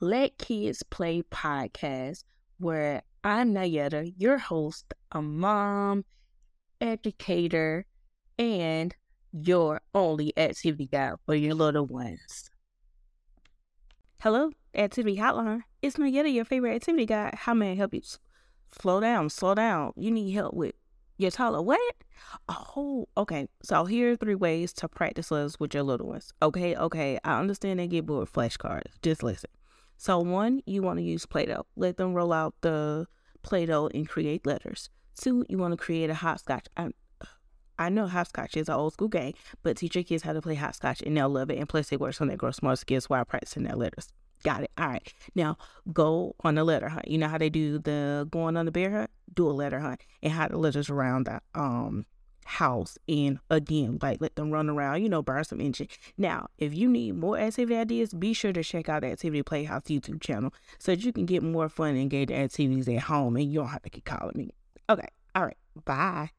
Let Kids Play podcast, where I'm Nyetta, your host, a mom, educator, and your only activity guide for your little ones. Hello, Activity Hotline. It's Nyetta, your favorite activity guide. How may I help you? Slow down, slow down. You need help with your toddler. What? Oh, okay. So here are three ways to practice letters with your little ones. Okay, okay. I understand they get bored flashcards. Just listen. So one, you want to use Play-Doh. Let them roll out the Play-Doh and create letters. Two, you want to create a hopscotch. I, I know hopscotch is an old school game, but teach your kids how to play hopscotch and they'll love it. And plus, it works on their gross motor skills while practicing their letters. Got it. All right. Now go on a letter hunt. You know how they do the going on the bear hunt? Do a letter hunt and hide the letters around the um house and again like let them run around you know burn some engine. Now if you need more activity ideas be sure to check out the activity playhouse youtube channel so that you can get more fun and engaging activities at home and you don't have to keep calling me. Okay all right bye